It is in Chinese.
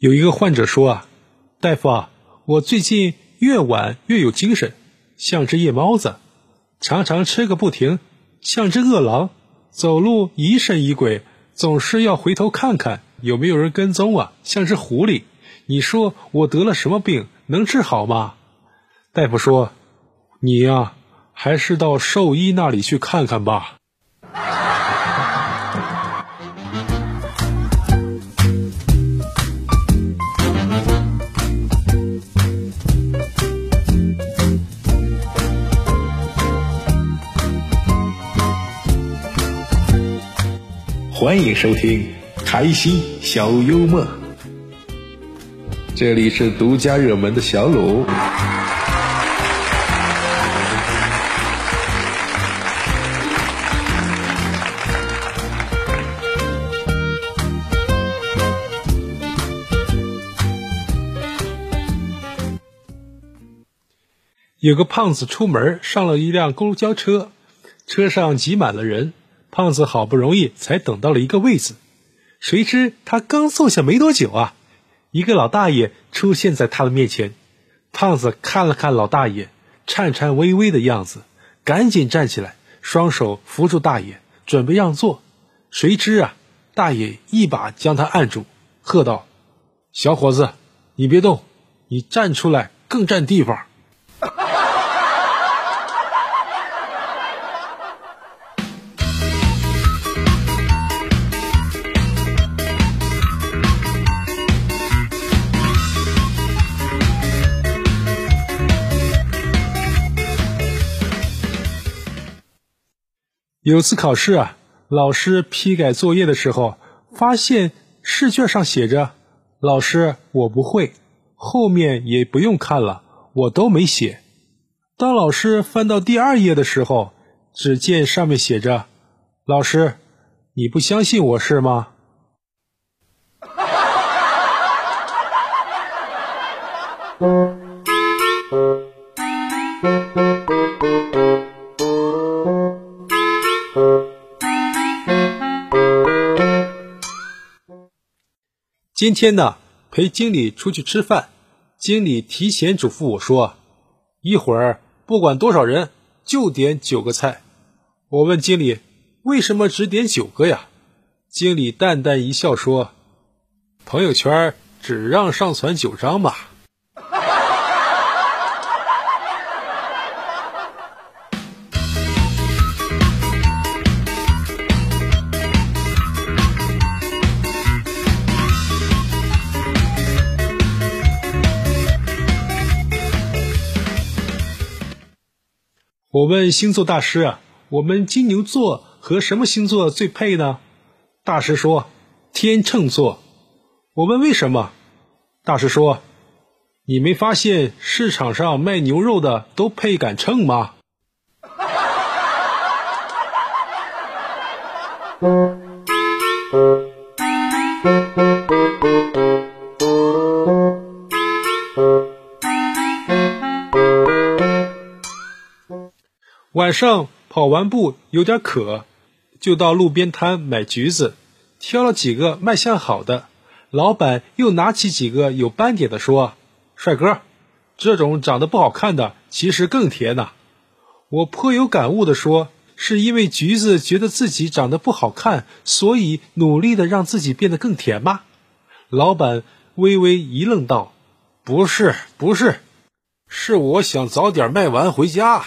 有一个患者说啊，大夫啊，我最近越晚越有精神，像只夜猫子，常常吃个不停，像只饿狼，走路疑神疑鬼，总是要回头看看有没有人跟踪啊，像只狐狸。你说我得了什么病？能治好吗？大夫说，你呀，还是到兽医那里去看看吧。欢迎收听开心小幽默，这里是独家热门的小鲁。有个胖子出门，上了一辆公交车，车上挤满了人。胖子好不容易才等到了一个位子，谁知他刚坐下没多久啊，一个老大爷出现在他的面前。胖子看了看老大爷颤颤巍巍的样子，赶紧站起来，双手扶住大爷，准备让座。谁知啊，大爷一把将他按住，喝道：“小伙子，你别动，你站出来更占地方。”有次考试啊，老师批改作业的时候，发现试卷上写着“老师我不会”，后面也不用看了，我都没写。当老师翻到第二页的时候，只见上面写着“老师，你不相信我是吗？” 今天呢，陪经理出去吃饭，经理提前嘱咐我说，一会儿不管多少人，就点九个菜。我问经理，为什么只点九个呀？经理淡淡一笑说，朋友圈只让上传九张吧。我问星座大师啊，我们金牛座和什么星座最配呢？大师说天秤座。我问为什么？大师说，你没发现市场上卖牛肉的都配杆秤吗？晚上跑完步有点渴，就到路边摊买橘子，挑了几个卖相好的。老板又拿起几个有斑点的说：“帅哥，这种长得不好看的其实更甜呐。”我颇有感悟的说：“是因为橘子觉得自己长得不好看，所以努力的让自己变得更甜吗？”老板微微一愣道：“不是，不是，是我想早点卖完回家。”